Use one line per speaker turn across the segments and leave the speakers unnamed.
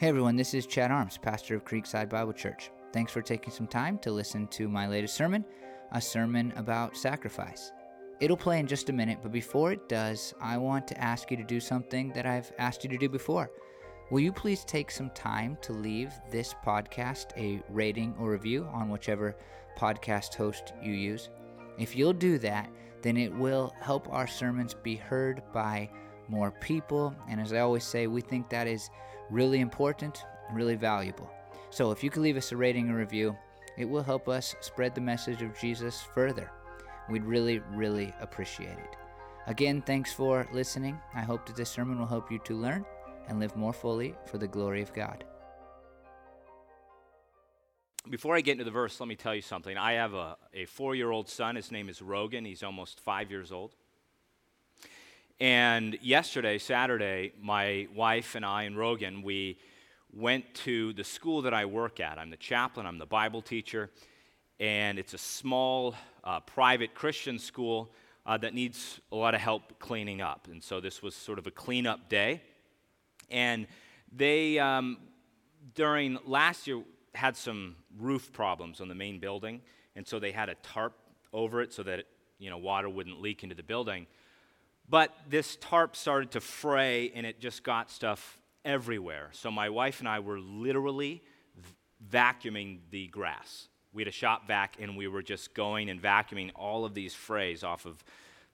Hey everyone, this is Chad Arms, pastor of Creekside Bible Church. Thanks for taking some time to listen to my latest sermon, a sermon about sacrifice. It'll play in just a minute, but before it does, I want to ask you to do something that I've asked you to do before. Will you please take some time to leave this podcast a rating or review on whichever podcast host you use? If you'll do that, then it will help our sermons be heard by more people. And as I always say, we think that is really important, really valuable. So if you could leave us a rating and review, it will help us spread the message of Jesus further. We'd really, really appreciate it. Again, thanks for listening. I hope that this sermon will help you to learn and live more fully for the glory of God.
Before I get into the verse, let me tell you something. I have a, a four year old son. His name is Rogan. He's almost five years old. And yesterday, Saturday, my wife and I and Rogan, we went to the school that I work at. I'm the chaplain, I'm the Bible teacher, and it's a small uh, private Christian school uh, that needs a lot of help cleaning up. And so this was sort of a cleanup day. And they, um, during last year, had some roof problems on the main building. And so they had a tarp over it so that, you know, water wouldn't leak into the building. But this tarp started to fray and it just got stuff everywhere. So my wife and I were literally vacuuming the grass. We had a shop vac and we were just going and vacuuming all of these frays off of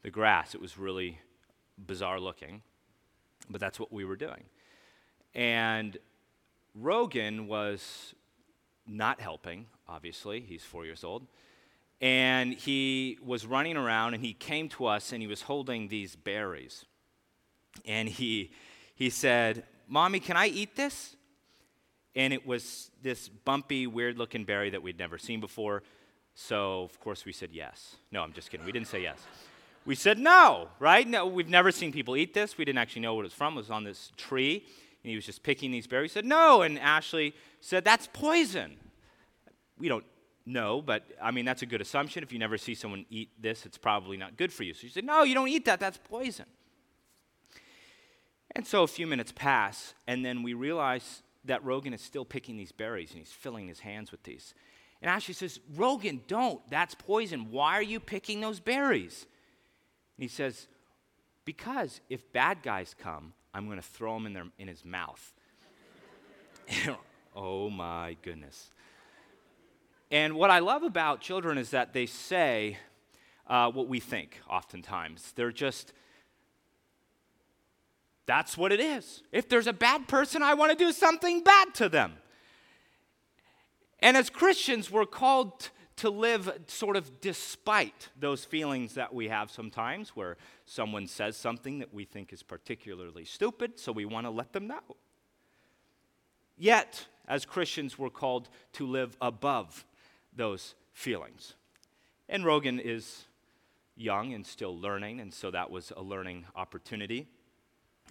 the grass. It was really bizarre looking, but that's what we were doing. And Rogan was not helping, obviously. He's four years old and he was running around and he came to us and he was holding these berries. And he, he said, Mommy, can I eat this? And it was this bumpy, weird looking berry that we'd never seen before. So, of course, we said yes. No, I'm just kidding. We didn't say yes. We said no, right? No, we've never seen people eat this. We didn't actually know what it was from. It was on this tree, and he was just picking these berries. He said no, and Ashley said, That's poison. We don't no, but I mean, that's a good assumption. If you never see someone eat this, it's probably not good for you. So you say, No, you don't eat that, that's poison. And so a few minutes pass, and then we realize that Rogan is still picking these berries and he's filling his hands with these. And Ashley says, Rogan, don't. That's poison. Why are you picking those berries? And he says, Because if bad guys come, I'm going to throw them in, their, in his mouth. oh my goodness. And what I love about children is that they say uh, what we think oftentimes. They're just, that's what it is. If there's a bad person, I want to do something bad to them. And as Christians, we're called to live sort of despite those feelings that we have sometimes, where someone says something that we think is particularly stupid, so we want to let them know. Yet, as Christians, we're called to live above those feelings. And Rogan is young and still learning, and so that was a learning opportunity.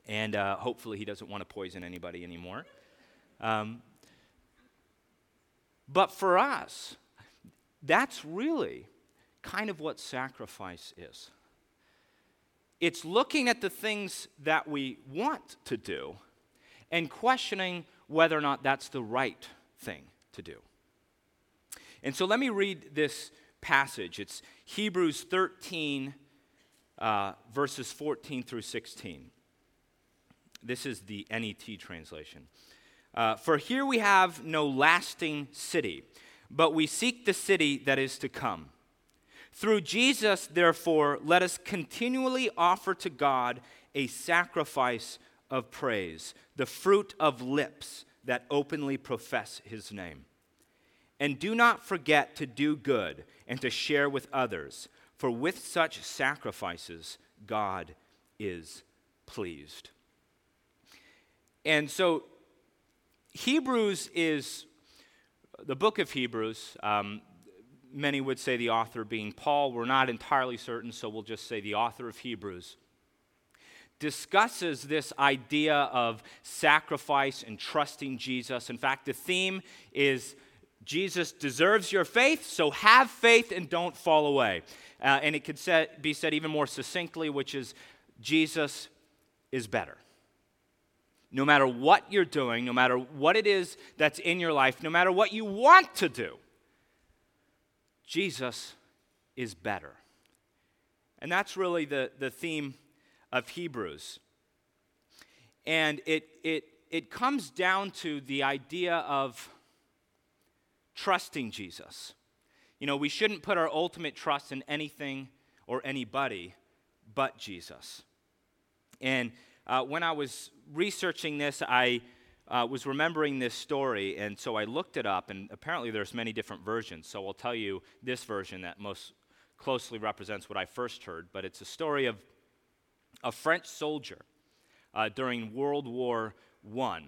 And uh, hopefully, he doesn't want to poison anybody anymore. Um, but for us, that's really kind of what sacrifice is. It's looking at the things that we want to do and questioning whether or not that's the right thing to do. And so let me read this passage. It's Hebrews 13, uh, verses 14 through 16. This is the NET translation. Uh, For here we have no lasting city, but we seek the city that is to come. Through Jesus, therefore, let us continually offer to God a sacrifice of praise, the fruit of lips that openly profess his name. And do not forget to do good and to share with others, for with such sacrifices, God is pleased. And so, Hebrews is the book of Hebrews. Um, many would say the author being Paul. We're not entirely certain, so we'll just say the author of Hebrews discusses this idea of sacrifice and trusting Jesus. In fact, the theme is Jesus deserves your faith, so have faith and don't fall away. Uh, and it could set, be said even more succinctly, which is Jesus is better. no matter what you're doing, no matter what it is that's in your life, no matter what you want to do, Jesus is better. And that's really the, the theme of Hebrews. And it, it, it comes down to the idea of trusting Jesus. You know, we shouldn't put our ultimate trust in anything or anybody but Jesus. And uh, when I was researching this, I uh, was remembering this story, and so I looked it up, and apparently there's many different versions. So I'll tell you this version that most closely represents what I first heard, but it's a story of a French soldier uh, during World War I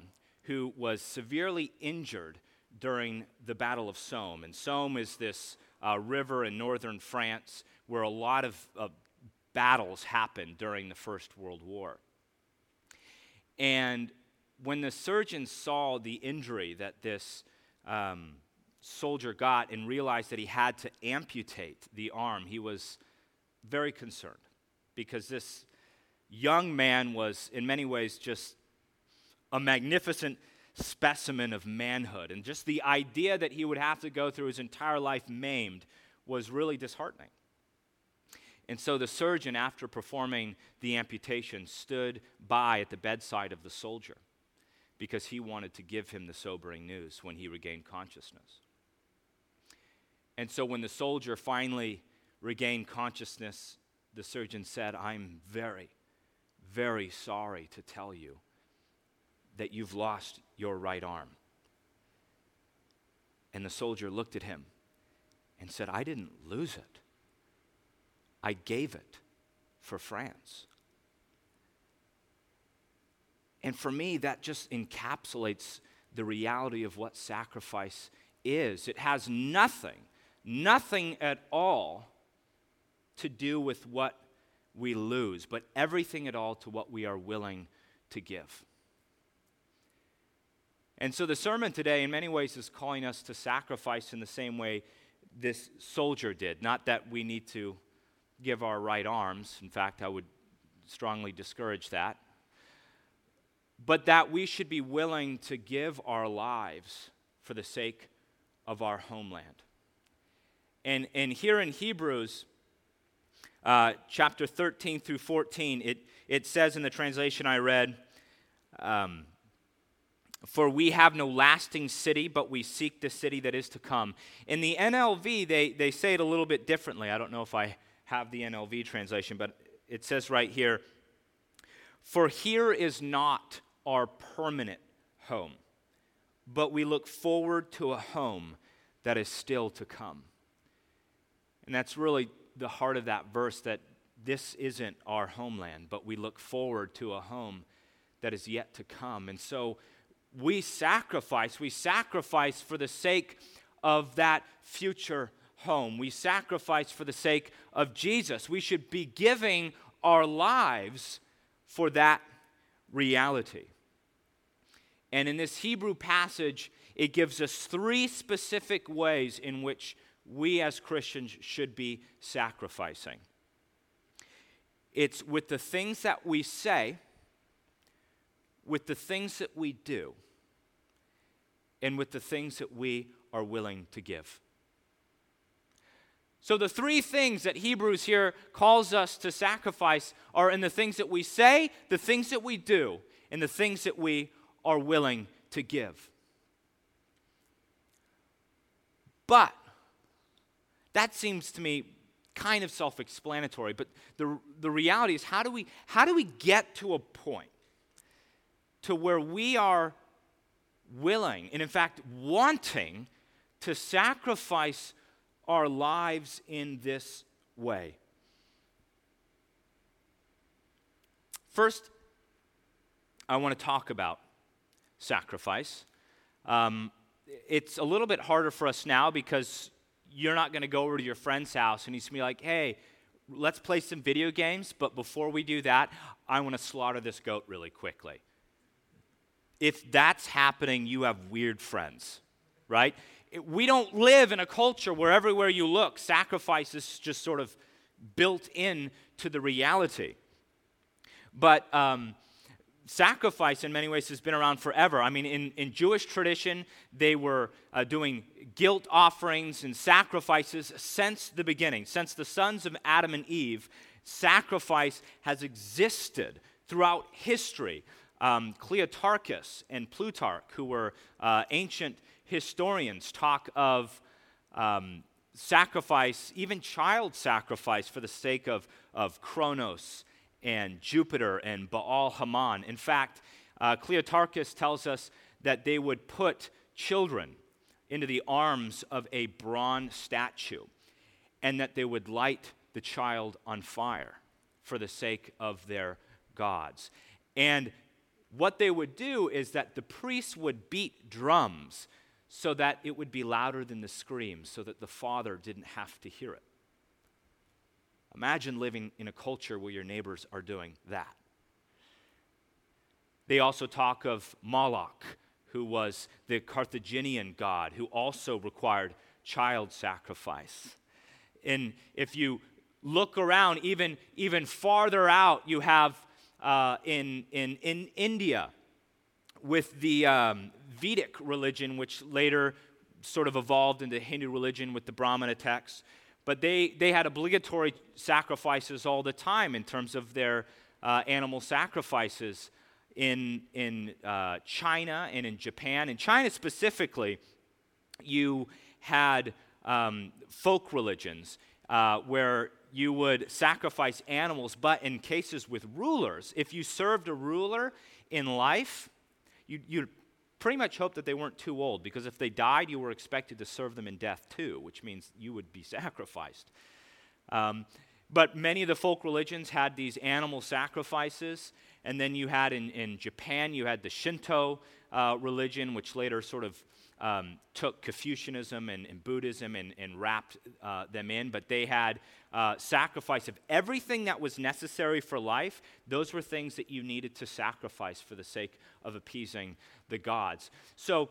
who was severely injured during the Battle of Somme. And Somme is this uh, river in northern France where a lot of battles happened during the First World War. And when the surgeon saw the injury that this um, soldier got and realized that he had to amputate the arm, he was very concerned because this young man was, in many ways, just a magnificent specimen of manhood. And just the idea that he would have to go through his entire life maimed was really disheartening. And so the surgeon, after performing the amputation, stood by at the bedside of the soldier because he wanted to give him the sobering news when he regained consciousness. And so when the soldier finally regained consciousness, the surgeon said, I'm very, very sorry to tell you that you've lost your right arm. And the soldier looked at him and said, I didn't lose it. I gave it for France. And for me, that just encapsulates the reality of what sacrifice is. It has nothing, nothing at all to do with what we lose, but everything at all to what we are willing to give. And so the sermon today, in many ways, is calling us to sacrifice in the same way this soldier did. Not that we need to give our right arms. In fact, I would strongly discourage that. But that we should be willing to give our lives for the sake of our homeland. And, and here in Hebrews, uh, chapter 13 through 14, it, it says in the translation I read, um, For we have no lasting city, but we seek the city that is to come. In the NLV, they, they say it a little bit differently. I don't know if I have the NLV translation, but it says right here For here is not our permanent home, but we look forward to a home that is still to come. And that's really the heart of that verse that this isn't our homeland, but we look forward to a home that is yet to come. And so we sacrifice, we sacrifice for the sake of that future home. We sacrifice for the sake of Jesus. We should be giving our lives for that reality. And in this Hebrew passage, it gives us three specific ways in which we as Christians should be sacrificing. It's with the things that we say, with the things that we do, and with the things that we are willing to give. So, the three things that Hebrews here calls us to sacrifice are in the things that we say, the things that we do, and the things that we are willing to give. But that seems to me kind of self explanatory. But the, the reality is, how do, we, how do we get to a point to where we are willing, and in fact, wanting to sacrifice our lives in this way. First, I want to talk about sacrifice. Um, it's a little bit harder for us now because you're not going to go over to your friend's house and he's going to be like, hey, let's play some video games, but before we do that, I want to slaughter this goat really quickly. If that's happening, you have weird friends, right? we don't live in a culture where everywhere you look, sacrifice is just sort of built in to the reality. But um, sacrifice in many ways has been around forever. I mean, in, in Jewish tradition, they were uh, doing guilt offerings and sacrifices since the beginning. Since the sons of Adam and Eve, sacrifice has existed throughout history. Um, Cleitarchus and Plutarch, who were uh, ancient historians, talk of um, sacrifice, even child sacrifice, for the sake of, of Kronos and Jupiter and Baal Haman. In fact, uh, Cleitarchus tells us that they would put children into the arms of a bronze statue and that they would light the child on fire for the sake of their gods. And what they would do is that the priests would beat drums so that it would be louder than the screams, so that the father didn't have to hear it. Imagine living in a culture where your neighbors are doing that. They also talk of Moloch, who was the Carthaginian god, who also required child sacrifice. And if you look around, even, even farther out, you have uh, in, in, in India with the um, Vedic religion, which later sort of evolved into Hindu religion with the Brahmana texts. But they, they had obligatory sacrifices all the time in terms of their uh, animal sacrifices in, in uh, China and in Japan. In China specifically, you had um, folk religions uh, where you would sacrifice animals, but in cases with rulers, if you served a ruler in life, you, you'd pretty much hope that they weren't too old because if they died, you were expected to serve them in death too, which means you would be sacrificed. Um, but many of the folk religions had these animal sacrifices. And then you had in, in Japan, you had the Shinto uh, religion, which later sort of um, took Confucianism and, and Buddhism and, and wrapped uh, them in, but they had uh, sacrifice of everything that was necessary for life. Those were things that you needed to sacrifice for the sake of appeasing the gods. So,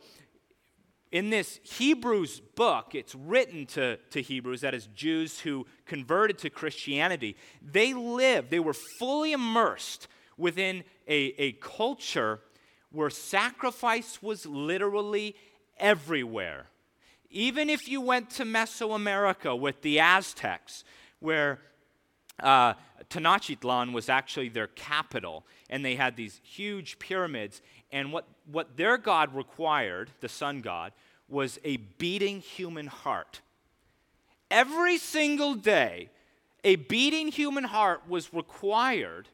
in this Hebrews book, it's written to, to Hebrews, that is, Jews who converted to Christianity. They lived, they were fully immersed within a, a culture where sacrifice was literally everywhere. Even if you went to Mesoamerica with the Aztecs, where uh, Tenochtitlan was actually their capital, and they had these huge pyramids. And what, what their god required, the sun god, was a beating human heart. Every single day, a beating human heart was required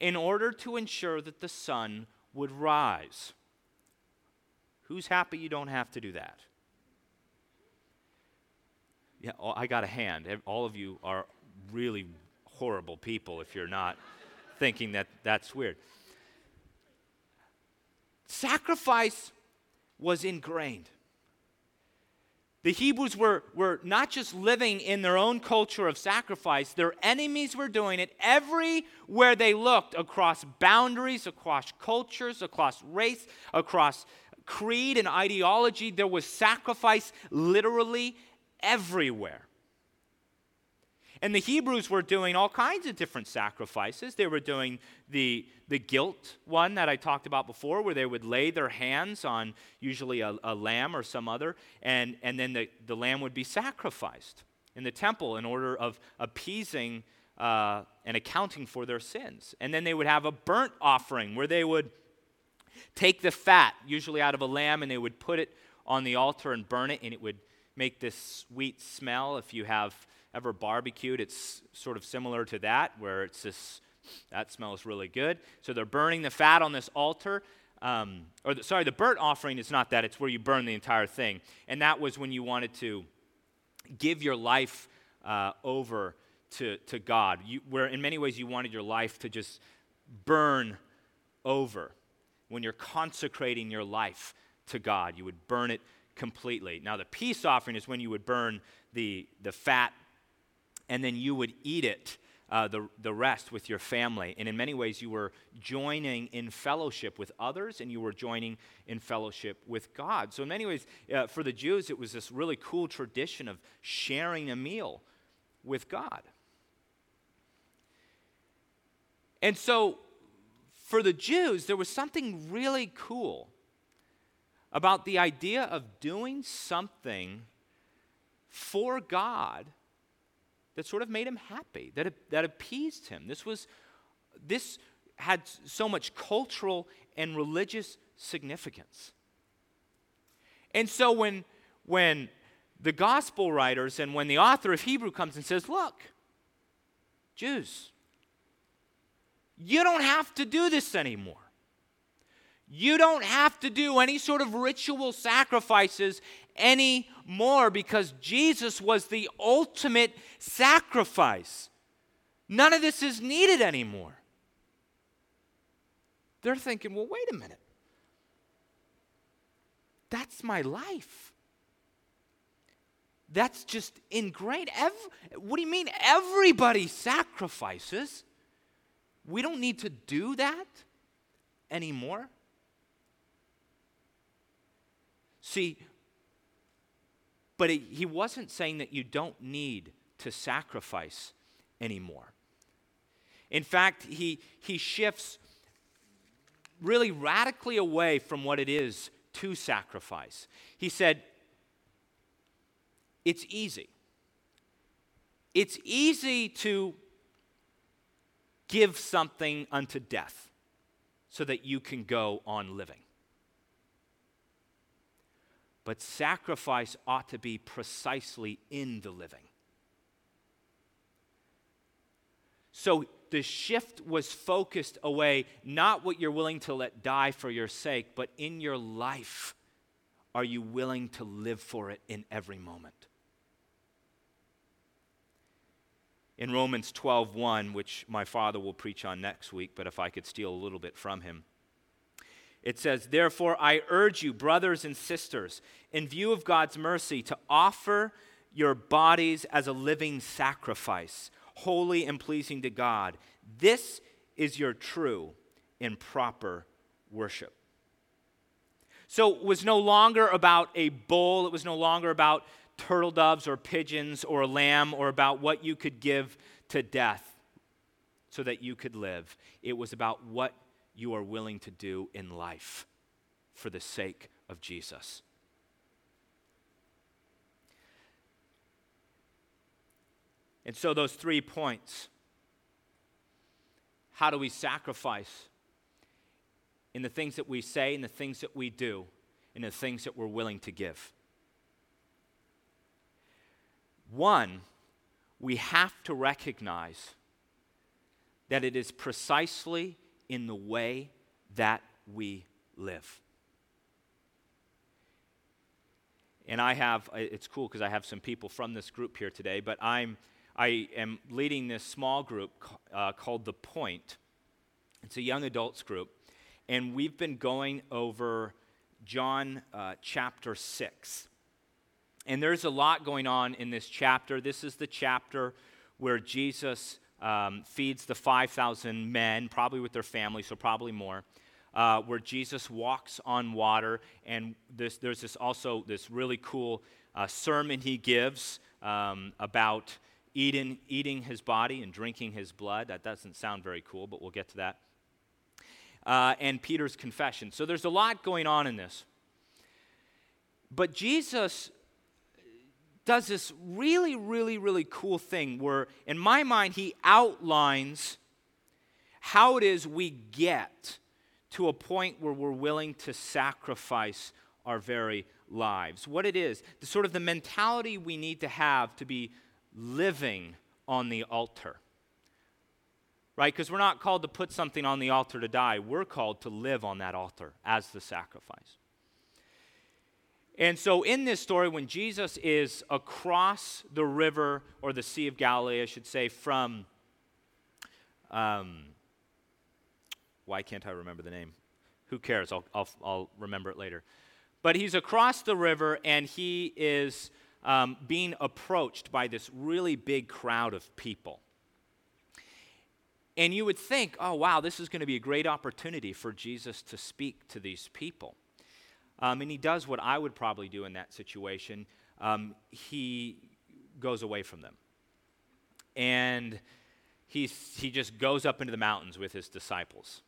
in order to ensure that the sun would rise. Who's happy you don't have to do that? Yeah, oh, I got a hand. All of you are really horrible people if you're not thinking that that's weird. Sacrifice was ingrained. The Hebrews were, were not just living in their own culture of sacrifice, their enemies were doing it everywhere they looked across boundaries, across cultures, across race, across creed and ideology, there was sacrifice literally everywhere. And the Hebrews were doing all kinds of different sacrifices. They were doing the, the guilt one that I talked about before, where they would lay their hands on usually a, a lamb or some other, and, and then the, the lamb would be sacrificed in the temple in order of appeasing uh, and accounting for their sins. And then they would have a burnt offering where they would take the fat, usually out of a lamb, and they would put it on the altar and burn it, and it would make this sweet smell. If you have ever barbecued, it's sort of similar to that, where it's this, that smells really good. So they're burning the fat on this altar. Um, or the, sorry, the burnt offering is not that, it's where you burn the entire thing. And that was when you wanted to give your life uh, over to, to God, you, where in many ways you wanted your life to just burn over when you're consecrating your life to God. You would burn it completely. Now, the peace offering is when you would burn the, the fat and then you would eat it, uh, the, the rest, with your family. And in many ways, you were joining in fellowship with others and you were joining in fellowship with God. So, in many ways, uh, for the Jews, it was this really cool tradition of sharing a meal with God. And so, for the Jews, there was something really cool about the idea of doing something for God that sort of made him happy, that, that appeased him. This was this had so much cultural and religious significance. And so when when the gospel writers and when the author of Hebrew comes and says, "Look, Jews, you don't have to do this anymore. You don't have to do any sort of ritual sacrifices anymore because Jesus was the ultimate sacrifice. None of this is needed anymore. They're thinking, well, wait a minute. That's my life. That's just ingrained. What do you mean? Everybody sacrifices. We don't need to do that anymore. See, but he wasn't saying that you don't need to sacrifice anymore. In fact, he, he shifts really radically away from what it is to sacrifice. He said, It's easy. It's easy to give something unto death so that you can go on living. But sacrifice ought to be precisely in the living. So the shift was focused away, not what you're willing to let die for your sake, but in your life, are you willing to live for it in every moment? In Romans 12:1, which my father will preach on next week, but if I could steal a little bit from him. It says, Therefore, I urge you, brothers and sisters, in view of God's mercy, to offer your bodies as a living sacrifice, holy and pleasing to God. This is your true and proper worship. So it was no longer about a bull, it was no longer about turtle doves or pigeons or a lamb or about what you could give to death so that you could live. It was about what you are willing to do in life for the sake of Jesus. And so, those three points how do we sacrifice in the things that we say, in the things that we do, in the things that we're willing to give? One, we have to recognize that it is precisely in the way that we live. And I have, it's cool because I have some people from this group here today, but I'm, I am leading this small group uh, called The Point. It's a young adults group. And we've been going over John uh, chapter 6. And there's a lot going on in this chapter. This is the chapter where Jesus um, feeds the 5,000 men, probably with their family, so probably more. Uh, where Jesus walks on water, and this, there's this also this really cool uh, sermon he gives um, about eating, eating his body and drinking his blood. That doesn't sound very cool, but we'll get to that. Uh, and Peter's confession. So there's a lot going on in this. But Jesus does this really, really, really cool thing where, in my mind, he outlines how it is we get to a point where we're willing to sacrifice our very lives. What it is, the sort of the mentality we need to have to be living on the altar. Right? Because we're not called to put something on the altar to die. We're called to live on that altar as the sacrifice. And so, in this story, when Jesus is across the river or the Sea of Galilee, I should say, from, um, why can't I remember the name? Who cares? I'll, I'll, I'll remember it later. But he's across the river and he is um, being approached by this really big crowd of people. And you would think, oh, wow, this is going to be a great opportunity for Jesus to speak to these people. Um, and he does what I would probably do in that situation. Um, he goes away from them. And he's, he just goes up into the mountains with his disciples.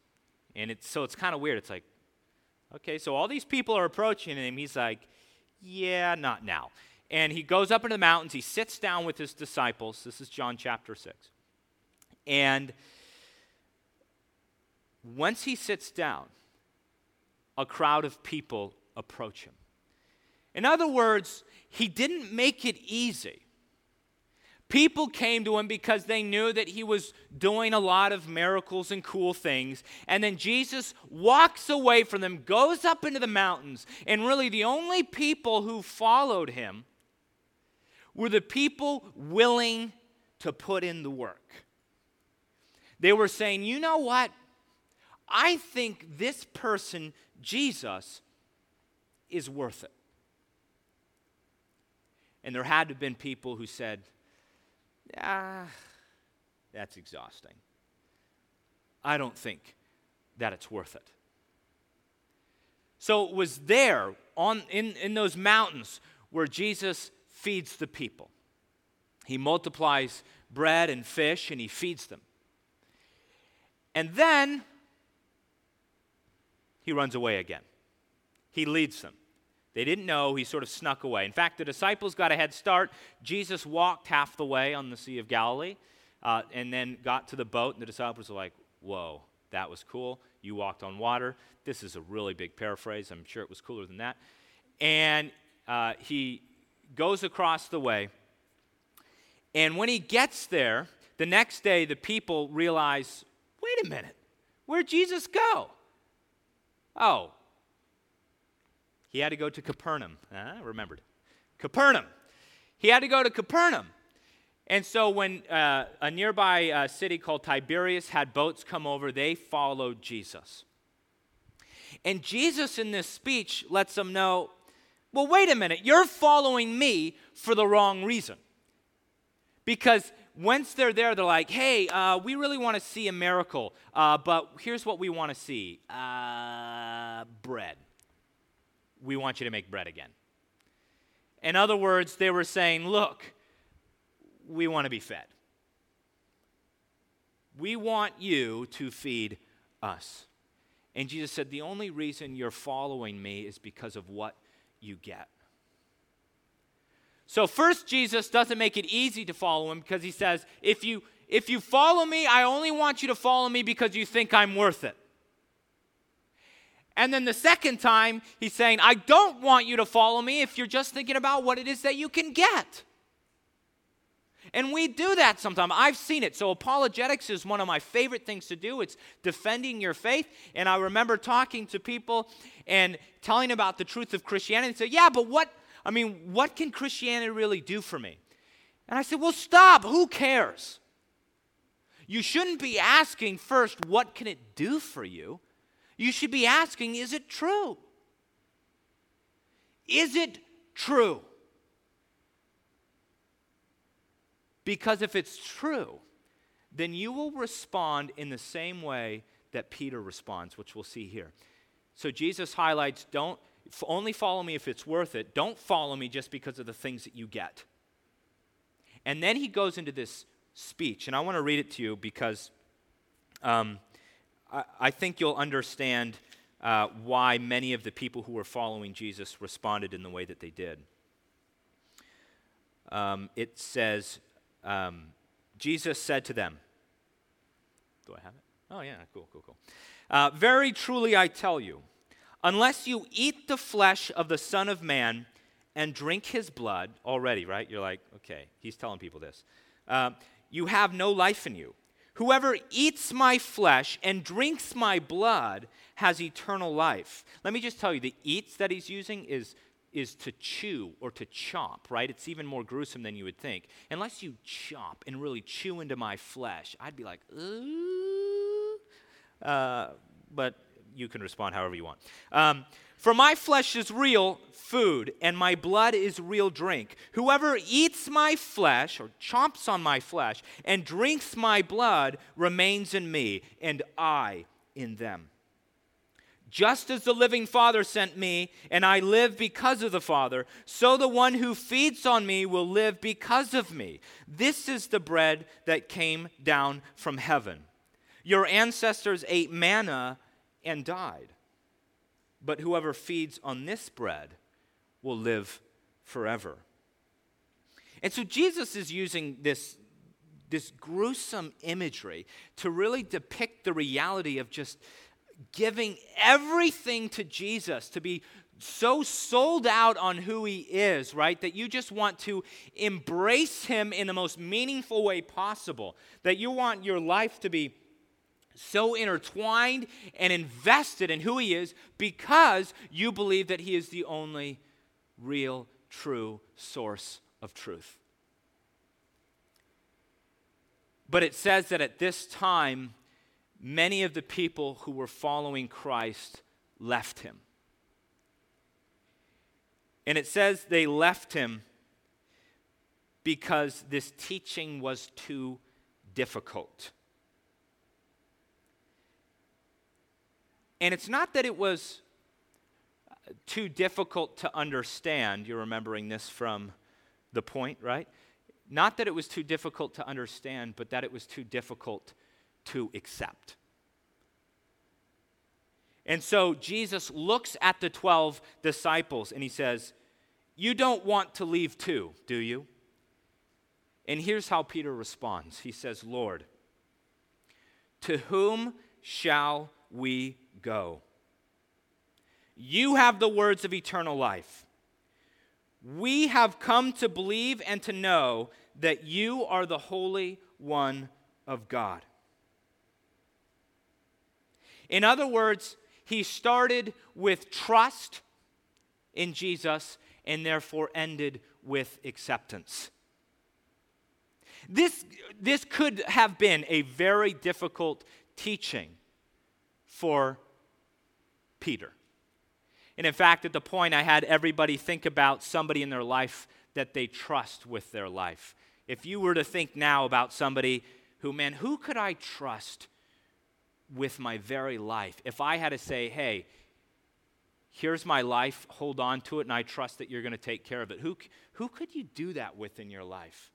And it's, so it's kind of weird. It's like, okay, so all these people are approaching him. He's like, yeah, not now. And he goes up into the mountains. He sits down with his disciples. This is John chapter 6. And once he sits down, a crowd of people approach him. In other words, he didn't make it easy. People came to him because they knew that he was doing a lot of miracles and cool things. And then Jesus walks away from them, goes up into the mountains. And really, the only people who followed him were the people willing to put in the work. They were saying, you know what? I think this person, Jesus, is worth it. And there had to have been people who said, ah, that's exhausting. I don't think that it's worth it. So it was there on, in, in those mountains where Jesus feeds the people. He multiplies bread and fish and he feeds them. And then he runs away again. He leads them. They didn't know. He sort of snuck away. In fact, the disciples got a head start. Jesus walked half the way on the Sea of Galilee uh, and then got to the boat, and the disciples were like, Whoa, that was cool. You walked on water. This is a really big paraphrase. I'm sure it was cooler than that. And uh, he goes across the way. And when he gets there, the next day, the people realize wait a minute, where'd Jesus go? Oh, he had to go to Capernaum. I remembered. Capernaum. He had to go to Capernaum. And so when uh, a nearby uh, city called Tiberias had boats come over, they followed Jesus. And Jesus, in this speech, lets them know well, wait a minute, you're following me for the wrong reason. Because once they're there, they're like, hey, uh, we really want to see a miracle, uh, but here's what we want to see uh, bread we want you to make bread again. In other words, they were saying, Look, we want to be fed. We want you to feed us. And Jesus said, The only reason you're following me is because of what you get. So, first, Jesus doesn't make it easy to follow him because he says, if you, if you follow me, I only want you to follow me because you think I'm worth it. And then the second time, he's saying, I don't want you to follow me if you're just thinking about what it is that you can get. And we do that sometimes. I've seen it. So, apologetics is one of my favorite things to do. It's defending your faith. And I remember talking to people and telling about the truth of Christianity and say, Yeah, but what, I mean, what can Christianity really do for me? And I said, Well, stop. Who cares? You shouldn't be asking first, What can it do for you? You should be asking is it true? Is it true? Because if it's true, then you will respond in the same way that Peter responds, which we'll see here. So Jesus highlights don't only follow me if it's worth it. Don't follow me just because of the things that you get. And then he goes into this speech, and I want to read it to you because um, I, think you'll understand uh, why many of the people who were following Jesus responded in the way that they did. Um, it says, um, Jesus said to them, Do I have it? Oh, yeah, cool, cool, cool. Uh, Very truly I tell you, unless you eat the flesh of the Son of Man and drink his blood, already, right? You're like, okay, he's telling people this. Uh, you have no life in you. Whoever eats my flesh and drinks my blood has eternal life. Let me just tell you, the eats that he's using is, is to chew or to chomp, right? It's even more gruesome than you would think. Unless you chomp and really chew into my flesh, I'd be like, ooh. Uh, but you can respond however you want. Um, for my flesh is real food, and my blood is real drink. Whoever eats my flesh, or chomps on my flesh, and drinks my blood remains in me, and I in them. Just as the living Father sent me, and I live because of the Father, so the one who feeds on me will live because of me. This is the bread that came down from heaven. Your ancestors ate manna and died. But whoever feeds on this bread will live forever. And so Jesus is using this, this gruesome imagery to really depict the reality of just giving everything to Jesus, to be so sold out on who he is, right, that you just want to embrace him in the most meaningful way possible, that you want your life to be so intertwined and invested in who he is because you believe that he is the only real, true source of truth. But it says that at this time, many of the people who were following Christ left him. And it says they left him because this teaching was too difficult. And it's not that it was uh, too difficult to understand. You're remembering this from the point, right? Not that it was too difficult to understand, but that it was too difficult to accept. And so Jesus looks at the 12 disciples and he says, you don't want to leave too, do you? And here's how Peter responds He says, Lord, to whom shall we go? You have the words of eternal life. We have come to believe and to know that you are the Holy One of God. In other words, he started with trust in Jesus and therefore ended with acceptance. This, this could have been a very difficult teaching for Peter. And in fact, at the point, I had everybody think about somebody in their life that they trust with their life. If you were to think now about somebody who, man, who could I trust with my very life? If I had to say, hey, here's my life, hold on to it, and I trust that you're going to take care of it. Who, who could you do that with in your life?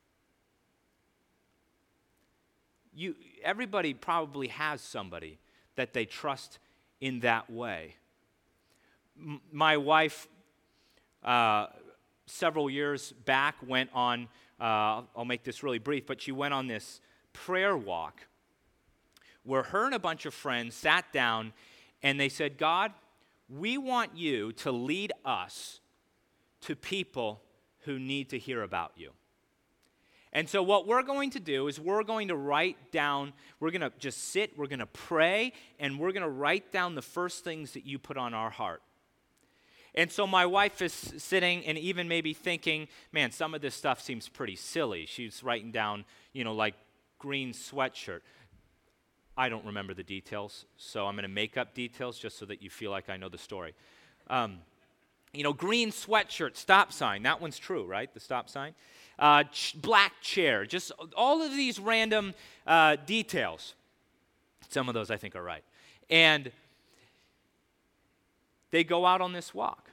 You, everybody probably has somebody that they trust in that way. M- my wife, uh, several years back, went on, uh, I'll make this really brief, but she went on this prayer walk where her and a bunch of friends sat down and they said, God, we want you to lead us to people who need to hear about you. And so, what we're going to do is we're going to write down, we're going to just sit, we're going to pray, and we're going to write down the first things that you put on our heart. And so, my wife is sitting and even maybe thinking, man, some of this stuff seems pretty silly. She's writing down, you know, like green sweatshirt. I don't remember the details, so I'm going to make up details just so that you feel like I know the story. Um, you know, green sweatshirt, stop sign. That one's true, right? The stop sign. Uh, ch- black chair. Just all of these random uh, details. Some of those I think are right. And they go out on this walk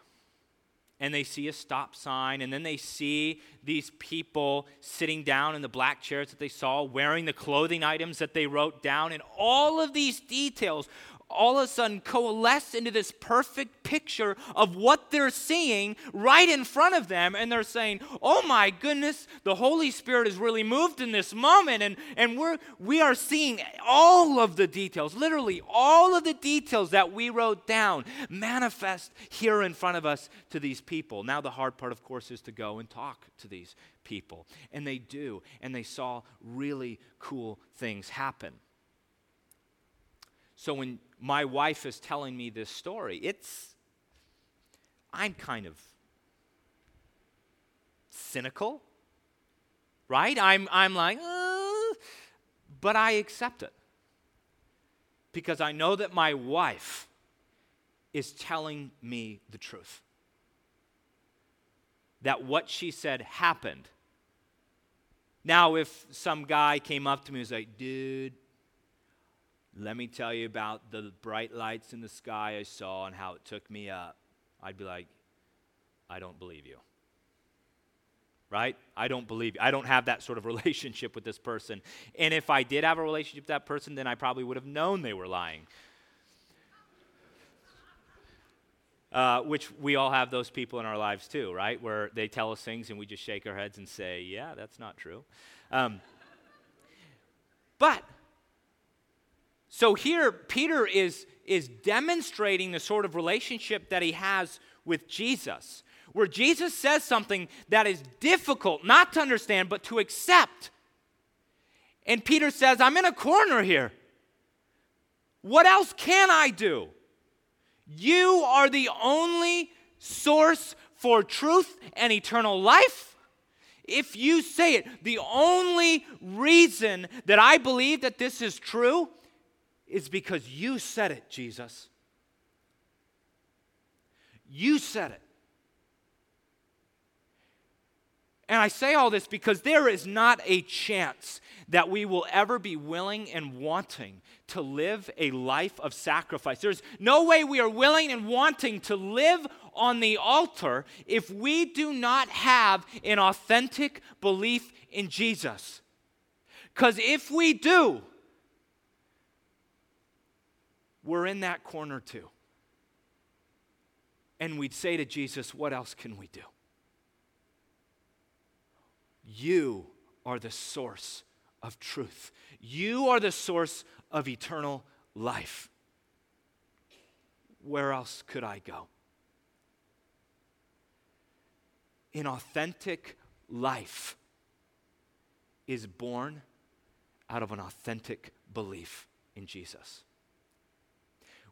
and they see a stop sign, and then they see these people sitting down in the black chairs that they saw, wearing the clothing items that they wrote down, and all of these details all of a sudden coalesce into this perfect picture of what they're seeing right in front of them. And they're saying, Oh my goodness, the Holy Spirit is really moved in this moment. And, and we're, we are seeing all of the details, literally all of the details that we wrote down manifest here in front of us to these people. Now, the hard part, of course, is to go and talk to these people. And they do. And they saw really cool things happen. So when my wife is telling me this story, it's, I'm kind of cynical, right? I'm, I'm like, uh, but I accept it because I know that my wife is telling me the truth. That what she said happened. Now, if some guy came up to me and was like, dude, let me tell you about the bright lights in the sky I saw and how it took me up. I'd be like, I don't believe you. Right? I don't believe you. I don't have that sort of relationship with this person. And if I did have a relationship with that person, then I probably would have known they were lying. Uh, which we all have those people in our lives too, right? Where they tell us things and we just shake our heads and say, yeah, that's not true. Um, but, so here, Peter is, is demonstrating the sort of relationship that he has with Jesus, where Jesus says something that is difficult not to understand, but to accept. And Peter says, I'm in a corner here. What else can I do? You are the only source for truth and eternal life. If you say it, the only reason that I believe that this is true is because you said it, Jesus. You said it. And I say all this because there is not a chance that we will ever be willing and wanting to live a life of sacrifice. There's no way we are willing and wanting to live on the altar if we do not have an authentic belief in Jesus. Because if we do, we're in that corner too. And we'd say to Jesus, What else can we do? You are the source of truth. You are the source of eternal life. Where else could I go? An authentic life is born out of an authentic belief in Jesus.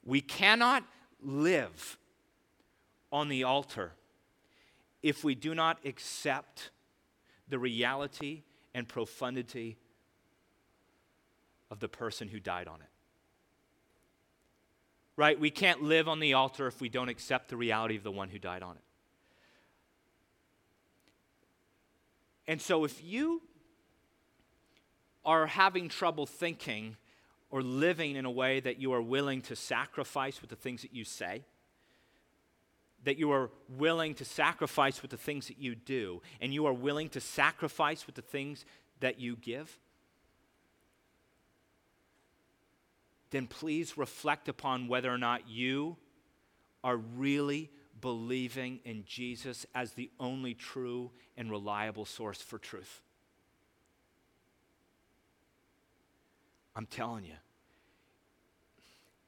We cannot live on the altar if we do not accept the reality and profundity of the person who died on it. Right? We can't live on the altar if we don't accept the reality of the one who died on it. And so if you are having trouble thinking or living in a way that you are willing to sacrifice with the things that you say, that you are willing to sacrifice with the things that you do, and you are willing to sacrifice with the things that you give, then please reflect upon whether or not you are really believing in Jesus as the only true and reliable source for truth. I'm telling you,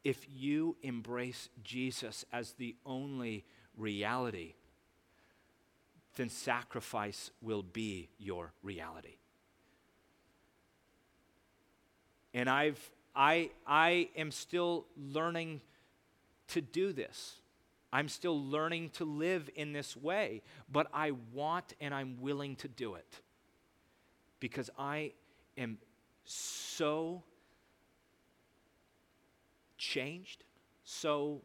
if you embrace Jesus as the only reality, then sacrifice will be your reality. And I've, I, I am still learning to do this. I'm still learning to live in this way, but I want and I'm willing to do it because I am so changed, so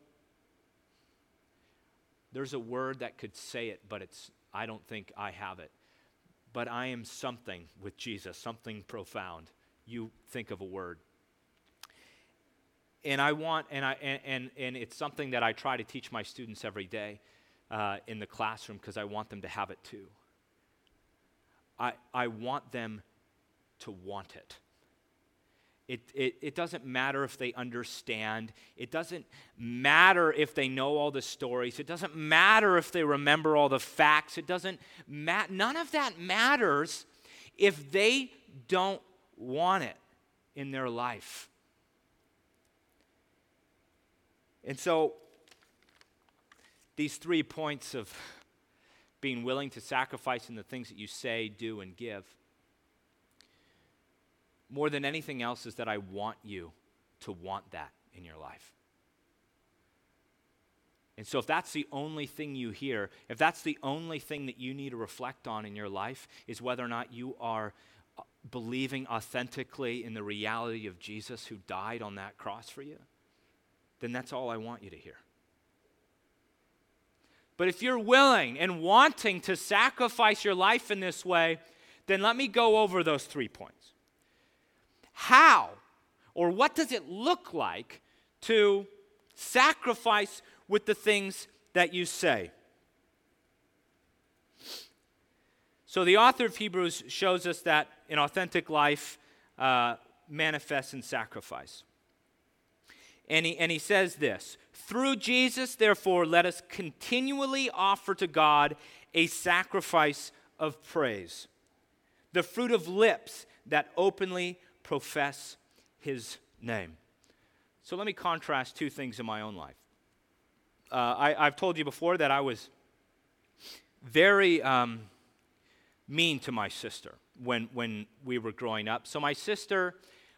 there's a word that could say it, but it's I don't think I have it. But I am something with Jesus, something profound. You think of a word. And I want, and, I, and, and, and it's something that I try to teach my students every day uh, in the classroom because I want them to have it too. I, I want them to want it. It, it, it doesn't matter if they understand. It doesn't matter if they know all the stories. It doesn't matter if they remember all the facts. It doesn't matter. None of that matters if they don't want it in their life. And so, these three points of being willing to sacrifice in the things that you say, do, and give more than anything else is that I want you to want that in your life. And so, if that's the only thing you hear, if that's the only thing that you need to reflect on in your life, is whether or not you are uh, believing authentically in the reality of Jesus who died on that cross for you, then that's all I want you to hear. But if you're willing and wanting to sacrifice your life in this way, then let me go over those three points how or what does it look like to sacrifice with the things that you say? So, the author of Hebrews shows us that an authentic life uh, manifests in sacrifice. And he, and he says this Through Jesus, therefore, let us continually offer to God a sacrifice of praise, the fruit of lips that openly profess his name. So let me contrast two things in my own life. Uh, I, have told you before that I was very um, mean to my sister when, when we were growing up. So, my sister,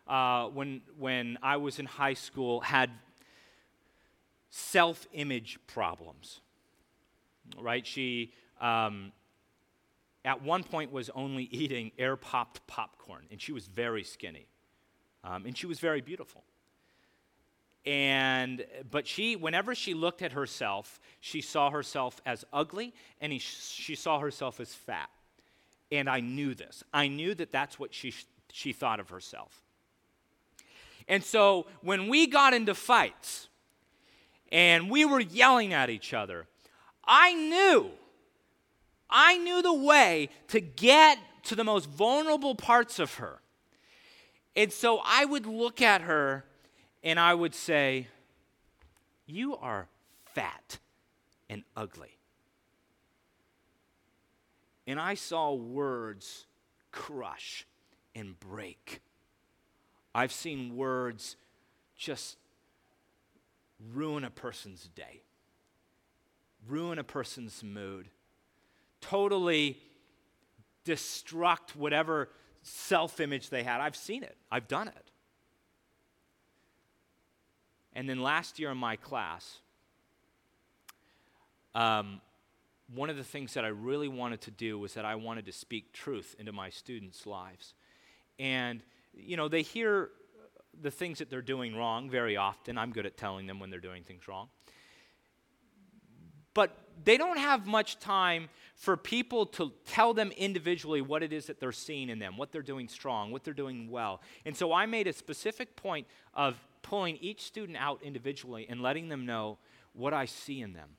uh, when, when I was in high school, had self image problems, right? She, um, at one point, was only eating air popped popcorn, and she was very skinny. Um, and she was very beautiful. And, but she, whenever she looked at herself, she saw herself as ugly and he, she saw herself as fat. And I knew this. I knew that that's what she, she thought of herself. And so when we got into fights and we were yelling at each other, I knew, I knew the way to get to the most vulnerable parts of her. And so I would look at her and I would say, You are fat and ugly. And I saw words crush and break. I've seen words just ruin a person's day, ruin a person's mood, totally destruct whatever self image they had. I've seen it, I've done it. And then last year in my class, um, one of the things that I really wanted to do was that I wanted to speak truth into my students' lives. And, you know, they hear the things that they're doing wrong very often. I'm good at telling them when they're doing things wrong. But they don't have much time for people to tell them individually what it is that they're seeing in them, what they're doing strong, what they're doing well. And so I made a specific point of pulling each student out individually and letting them know what I see in them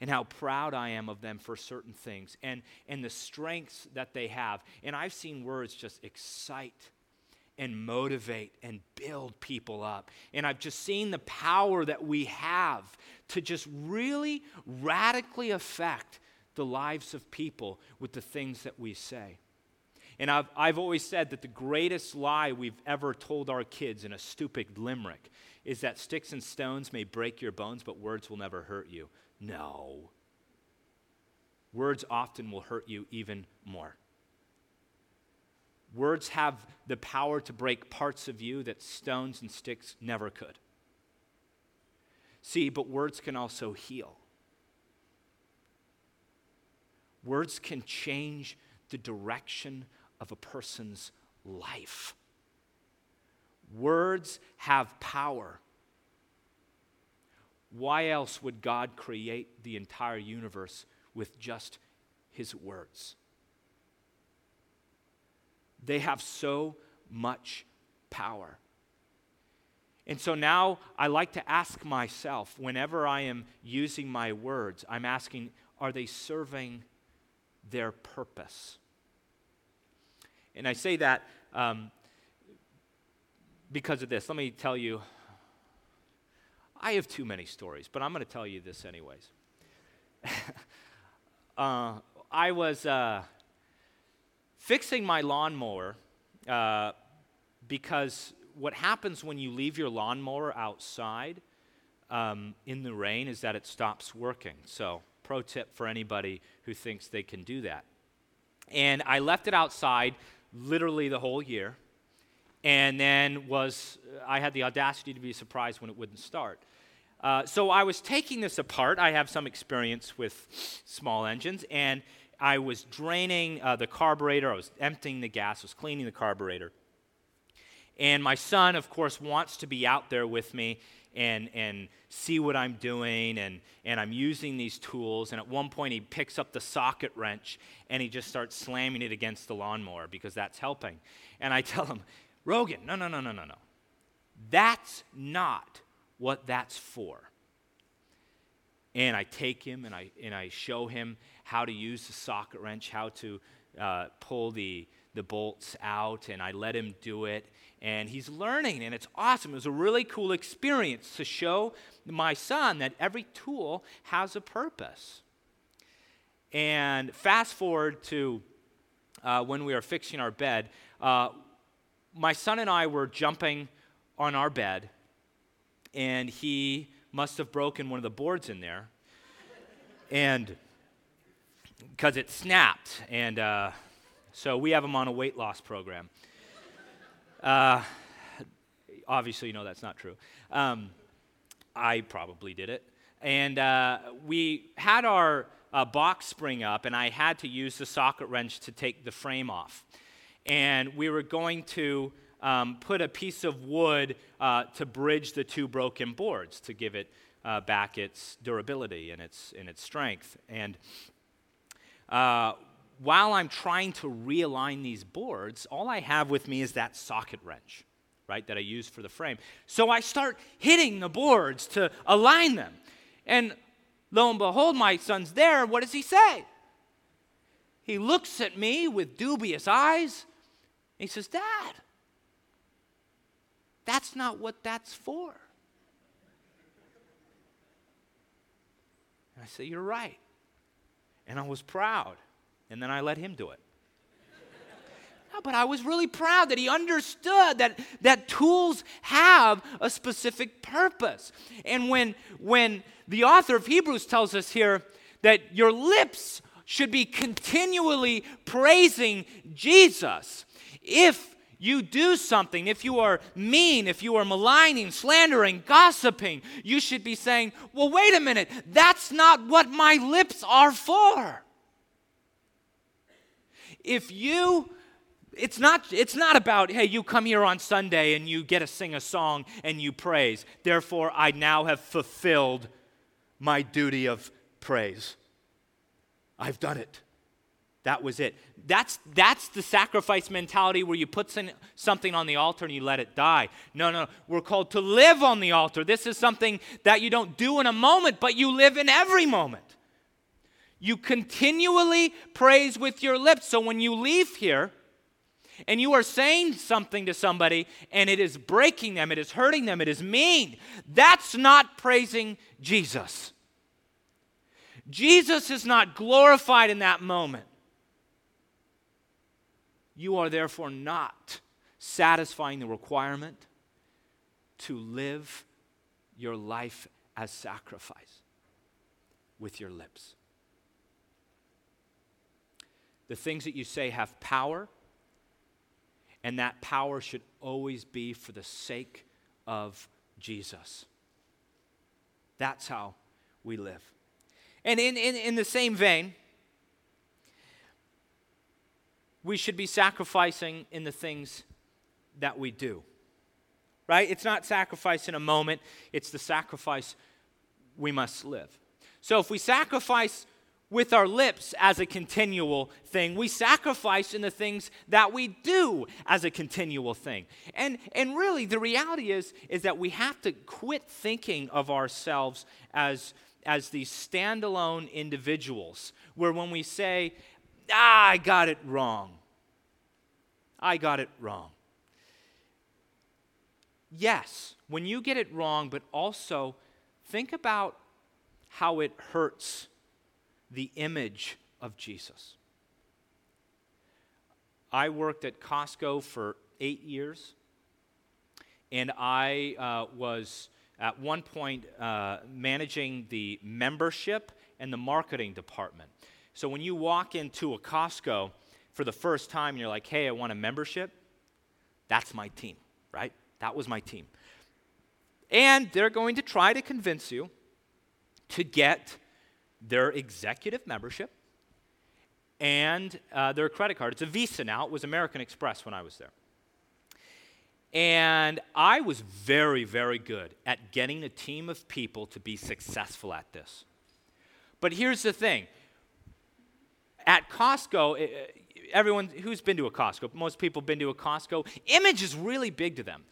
and how proud I am of them for certain things and, and the strengths that they have. And I've seen words just excite and motivate and build people up. And I've just seen the power that we have to just really radically affect the lives of people with the things that we say. And I've, I've always said that the greatest lie we've ever told our kids in a stupid limerick is that sticks and stones may break your bones, but words will never hurt you. No. Words often will hurt you even more. Words have the power to break parts of you that stones and sticks never could. See, but words can also heal. Words can change the direction of a person's life. Words have power. Why else would God create the entire universe with just his words? They have so much power. And so now I like to ask myself, whenever I am using my words, I'm asking, are they serving their purpose? And I say that um, because of this. Let me tell you. I have too many stories, but I'm going to tell you this anyways. uh, I was uh, fixing my lawnmower uh, because what happens when you leave your lawnmower outside um, in the rain is that it stops working. So, pro tip for anybody who thinks they can do that. And I left it outside literally the whole year. And then was, I had the audacity to be surprised when it wouldn't start. Uh, so I was taking this apart. I have some experience with small engines, and I was draining uh, the carburetor. I was emptying the gas. I was cleaning the carburetor. And my son, of course, wants to be out there with me and, and see what I'm doing, and, and I'm using these tools. And at one point, he picks up the socket wrench and he just starts slamming it against the lawnmower because that's helping. And I tell him, Rogan, no, no, no, no, no, no. That's not what that's for. and I take him and I, and I show him how to use the socket wrench, how to uh, pull the, the bolts out, and I let him do it. And he's learning, and it's awesome. It was a really cool experience to show my son that every tool has a purpose. And fast forward to uh, when we were fixing our bed, uh, my son and I were jumping on our bed, and he must have broken one of the boards in there. and because it snapped. And uh, so we have him on a weight loss program. Uh, obviously, you know that's not true. Um, I probably did it. And uh, we had our uh, box spring up, and I had to use the socket wrench to take the frame off. And we were going to um, put a piece of wood uh, to bridge the two broken boards to give it uh, back its durability and its, and its strength. And uh, while I'm trying to realign these boards, all I have with me is that socket wrench, right, that I use for the frame. So I start hitting the boards to align them. And lo and behold, my son's there. What does he say? He looks at me with dubious eyes. He says, Dad, that's not what that's for. And I say, You're right. And I was proud. And then I let him do it. no, but I was really proud that he understood that, that tools have a specific purpose. And when, when the author of Hebrews tells us here that your lips should be continually praising Jesus, if you do something, if you are mean, if you are maligning, slandering, gossiping, you should be saying, Well, wait a minute, that's not what my lips are for. If you it's not, it's not about, hey, you come here on Sunday and you get to sing a song and you praise. Therefore, I now have fulfilled my duty of praise. I've done it. That was it. That's, that's the sacrifice mentality where you put something on the altar and you let it die. No, no, we're called to live on the altar. This is something that you don't do in a moment, but you live in every moment. You continually praise with your lips. So when you leave here and you are saying something to somebody and it is breaking them, it is hurting them, it is mean, that's not praising Jesus. Jesus is not glorified in that moment. You are therefore not satisfying the requirement to live your life as sacrifice with your lips. The things that you say have power, and that power should always be for the sake of Jesus. That's how we live. And in, in, in the same vein, we should be sacrificing in the things that we do. Right? It's not sacrifice in a moment, it's the sacrifice we must live. So if we sacrifice with our lips as a continual thing. We sacrifice in the things that we do as a continual thing. And, and really, the reality is, is that we have to quit thinking of ourselves as, as these standalone individuals, where when we say, ah, I got it wrong, I got it wrong. Yes, when you get it wrong, but also think about how it hurts the image of Jesus. I worked at Costco for eight years, and I uh, was at one point uh, managing the membership and the marketing department. So when you walk into a Costco, for the first time and you're like, hey, I want a membership, that's my team, right? That was my team. And they're going to try to convince you to get their executive membership and uh, their credit card. It's a Visa now, it was American Express when I was there. And I was very, very good at getting a team of people to be successful at this. But here's the thing at Costco, everyone who's been to a Costco, most people have been to a Costco, image is really big to them.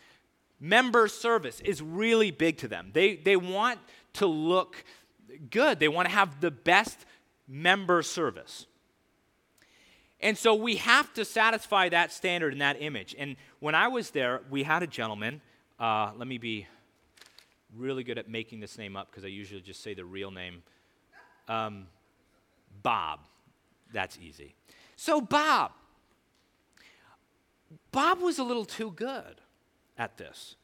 Member service is really big to them. They, they want to look good. They want to have the best member service. And so we have to satisfy that standard and that image. And when I was there, we had a gentleman. Uh, let me be really good at making this name up because I usually just say the real name. Um, Bob. That's easy. So, Bob. Bob was a little too good at this.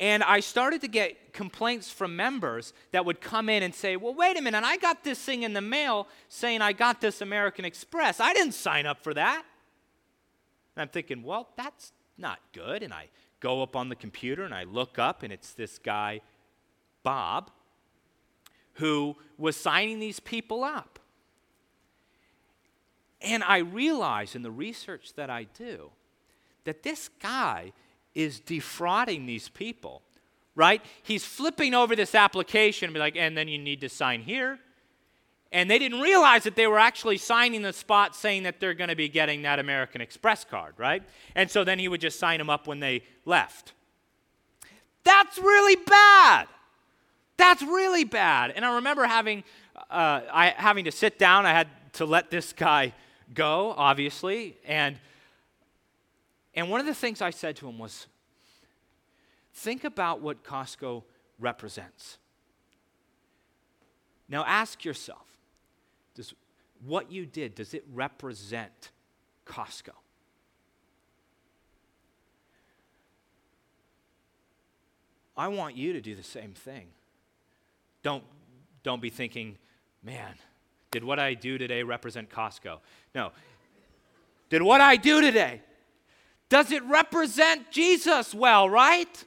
And I started to get complaints from members that would come in and say, Well, wait a minute, I got this thing in the mail saying I got this American Express. I didn't sign up for that. And I'm thinking, Well, that's not good. And I go up on the computer and I look up, and it's this guy, Bob, who was signing these people up. And I realize in the research that I do that this guy is defrauding these people, right? He's flipping over this application and be like, and then you need to sign here. And they didn't realize that they were actually signing the spot saying that they're going to be getting that American Express card, right? And so then he would just sign them up when they left. That's really bad. That's really bad. And I remember having, uh, I, having to sit down. I had to let this guy go, obviously. And and one of the things I said to him was think about what Costco represents. Now ask yourself does what you did, does it represent Costco? I want you to do the same thing. Don't, don't be thinking, man, did what I do today represent Costco? No. Did what I do today does it represent Jesus well, right?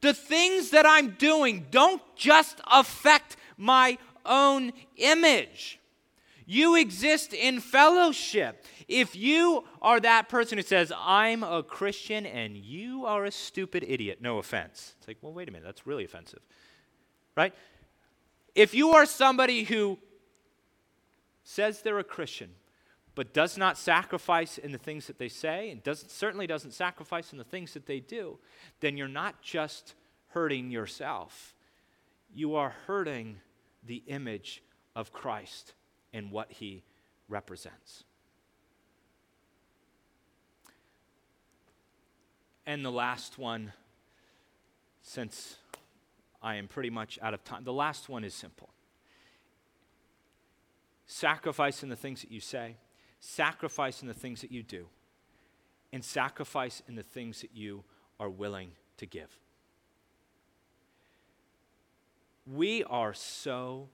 The things that I'm doing don't just affect my own image. You exist in fellowship. If you are that person who says, I'm a Christian and you are a stupid idiot, no offense. It's like, well, wait a minute, that's really offensive. Right? If you are somebody who says they're a Christian, but does not sacrifice in the things that they say and doesn't, certainly doesn't sacrifice in the things that they do, then you're not just hurting yourself, you are hurting the image of Christ and what he represents. And the last one, since I am pretty much out of time, the last one is simple. Sacrifice in the things that you say sacrifice in the things that you do, and sacrifice in the things that you are willing to give. We are so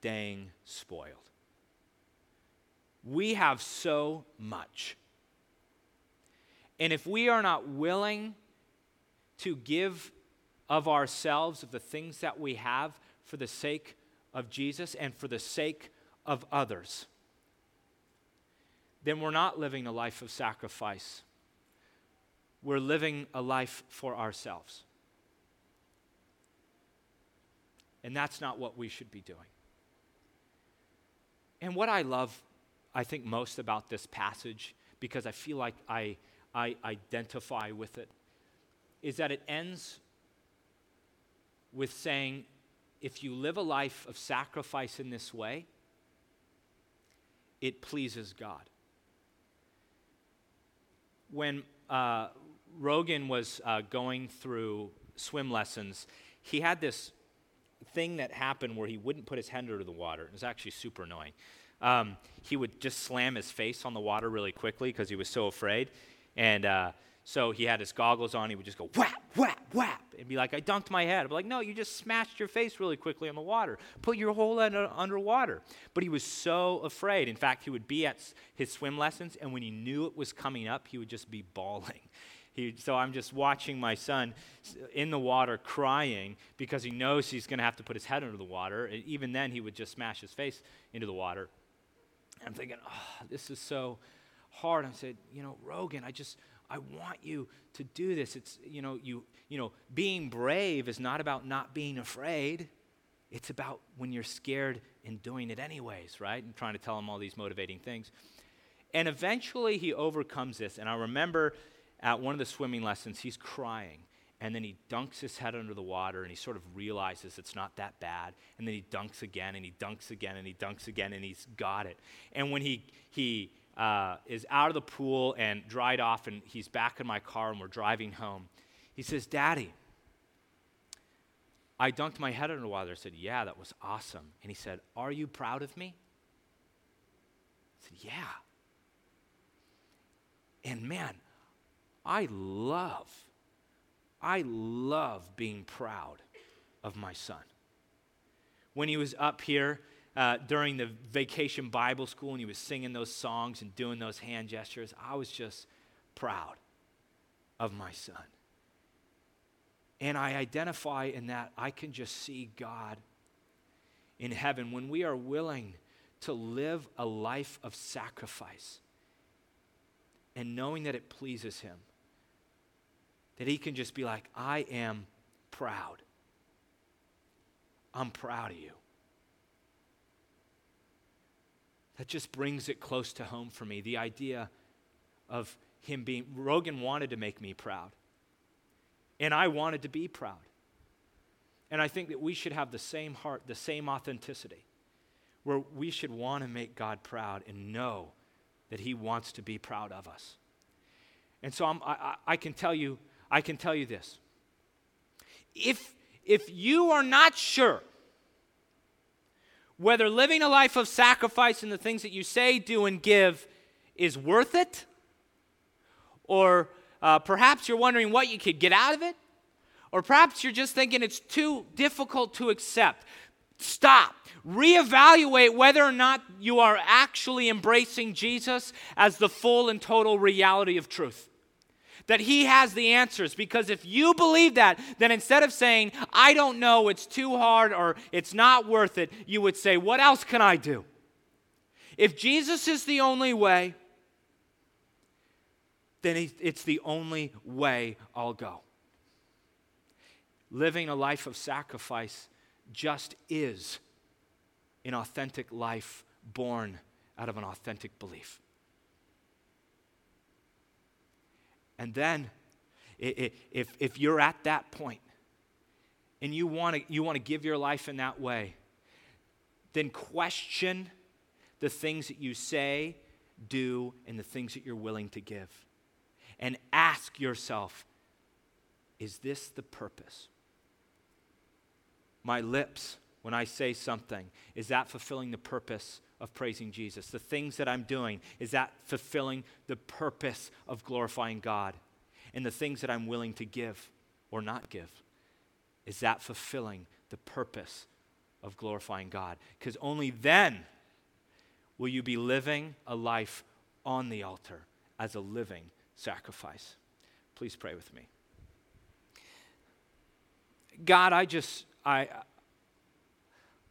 dang spoiled. We have so much. And if we are not willing to give of ourselves, of the things that we have, for the sake of Jesus and for the sake of others, then we're not living a life of sacrifice. We're living a life for ourselves. And that's not what we should be doing. And what I love, I think, most about this passage, because I feel like I, I identify with it, is that it ends with saying, if you live a life of sacrifice in this way, it pleases God when uh, Rogan was uh, going through swim lessons, he had this thing that happened where he wouldn't put his hand under the water. It was actually super annoying. Um, he would just slam his face on the water really quickly because he was so afraid. And uh, so he had his goggles on. He would just go whap, whap, whap, and be like, I dunked my head. I'd be like, no, you just smashed your face really quickly in the water. Put your whole head underwater. But he was so afraid. In fact, he would be at his swim lessons, and when he knew it was coming up, he would just be bawling. He, so I'm just watching my son in the water crying because he knows he's going to have to put his head under the water. And even then, he would just smash his face into the water. And I'm thinking, oh, this is so hard. I said, you know, Rogan, I just, I want you to do this. It's, you know, you, you know, being brave is not about not being afraid. It's about when you're scared and doing it anyways, right? And trying to tell him all these motivating things. And eventually he overcomes this. And I remember at one of the swimming lessons, he's crying. and then he dunks his head under the water and he sort of realizes it's not that bad and then he dunks again and he dunks again and he dunks again and he's got it and when he he uh, is out of the pool and dried off and he's back in my car and we're driving home. He says daddy i dunked my head under the water. I said yeah that was awesome. And he said are you proud of me? I said yeah. And man i love I love being proud of my son. When he was up here uh, during the vacation Bible school and he was singing those songs and doing those hand gestures, I was just proud of my son. And I identify in that I can just see God in heaven when we are willing to live a life of sacrifice and knowing that it pleases Him that he can just be like, I am proud. I'm proud of you. That just brings it close to home for me. The idea of him being, Rogan wanted to make me proud. And I wanted to be proud. And I think that we should have the same heart, the same authenticity, where we should want to make God proud and know that he wants to be proud of us. And so I, I can tell you, I can tell you this. If, if you are not sure whether living a life of sacrifice and the things that you say, do, and give is worth it, or uh, perhaps you're wondering what you could get out of it, or perhaps you're just thinking it's too difficult to accept, stop. Reevaluate whether or not you are actually embracing Jesus as the full and total reality of truth that He has the answers. Because if you believe that, then instead of saying, I don't know, it's too hard, or it's not worth it, you would say, What else can I do? If Jesus is the only way, then it's the only way I'll go. Living a life of sacrifice just is an authentic life born out of an authentic belief. And then, if, if you're at that point and you want to you want to give your life in that way, then question the things that you say, do, and the things that you're willing to give. And ask yourself is this the purpose? My lips, when I say something, is that fulfilling the purpose of praising Jesus? The things that I'm doing, is that fulfilling the purpose of glorifying God? And the things that I'm willing to give or not give, is that fulfilling the purpose of glorifying God? Because only then will you be living a life on the altar as a living sacrifice. Please pray with me. God, I just, I,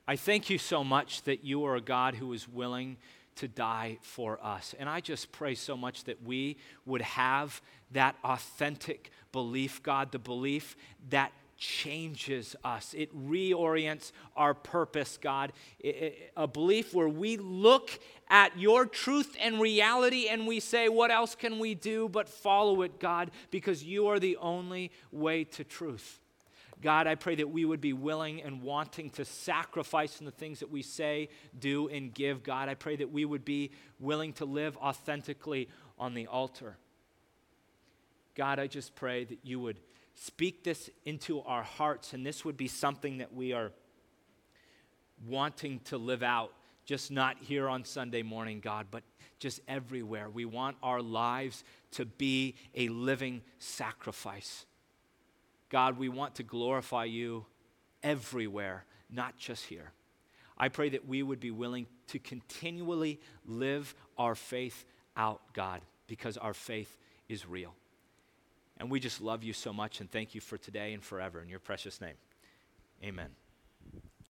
I thank you so much that you are a God who is willing to die for us. And I just pray so much that we would have that authentic belief, God, the belief that changes us. It reorients our purpose, God. A belief where we look at your truth and reality and we say, What else can we do but follow it, God? Because you are the only way to truth. God, I pray that we would be willing and wanting to sacrifice in the things that we say, do, and give. God, I pray that we would be willing to live authentically on the altar. God, I just pray that you would speak this into our hearts, and this would be something that we are wanting to live out, just not here on Sunday morning, God, but just everywhere. We want our lives to be a living sacrifice God, we want to glorify you everywhere, not just here. I pray that we would be willing to continually live our faith out, God, because our faith is real. And we just love you so much and thank you for today and forever. In your precious name, amen.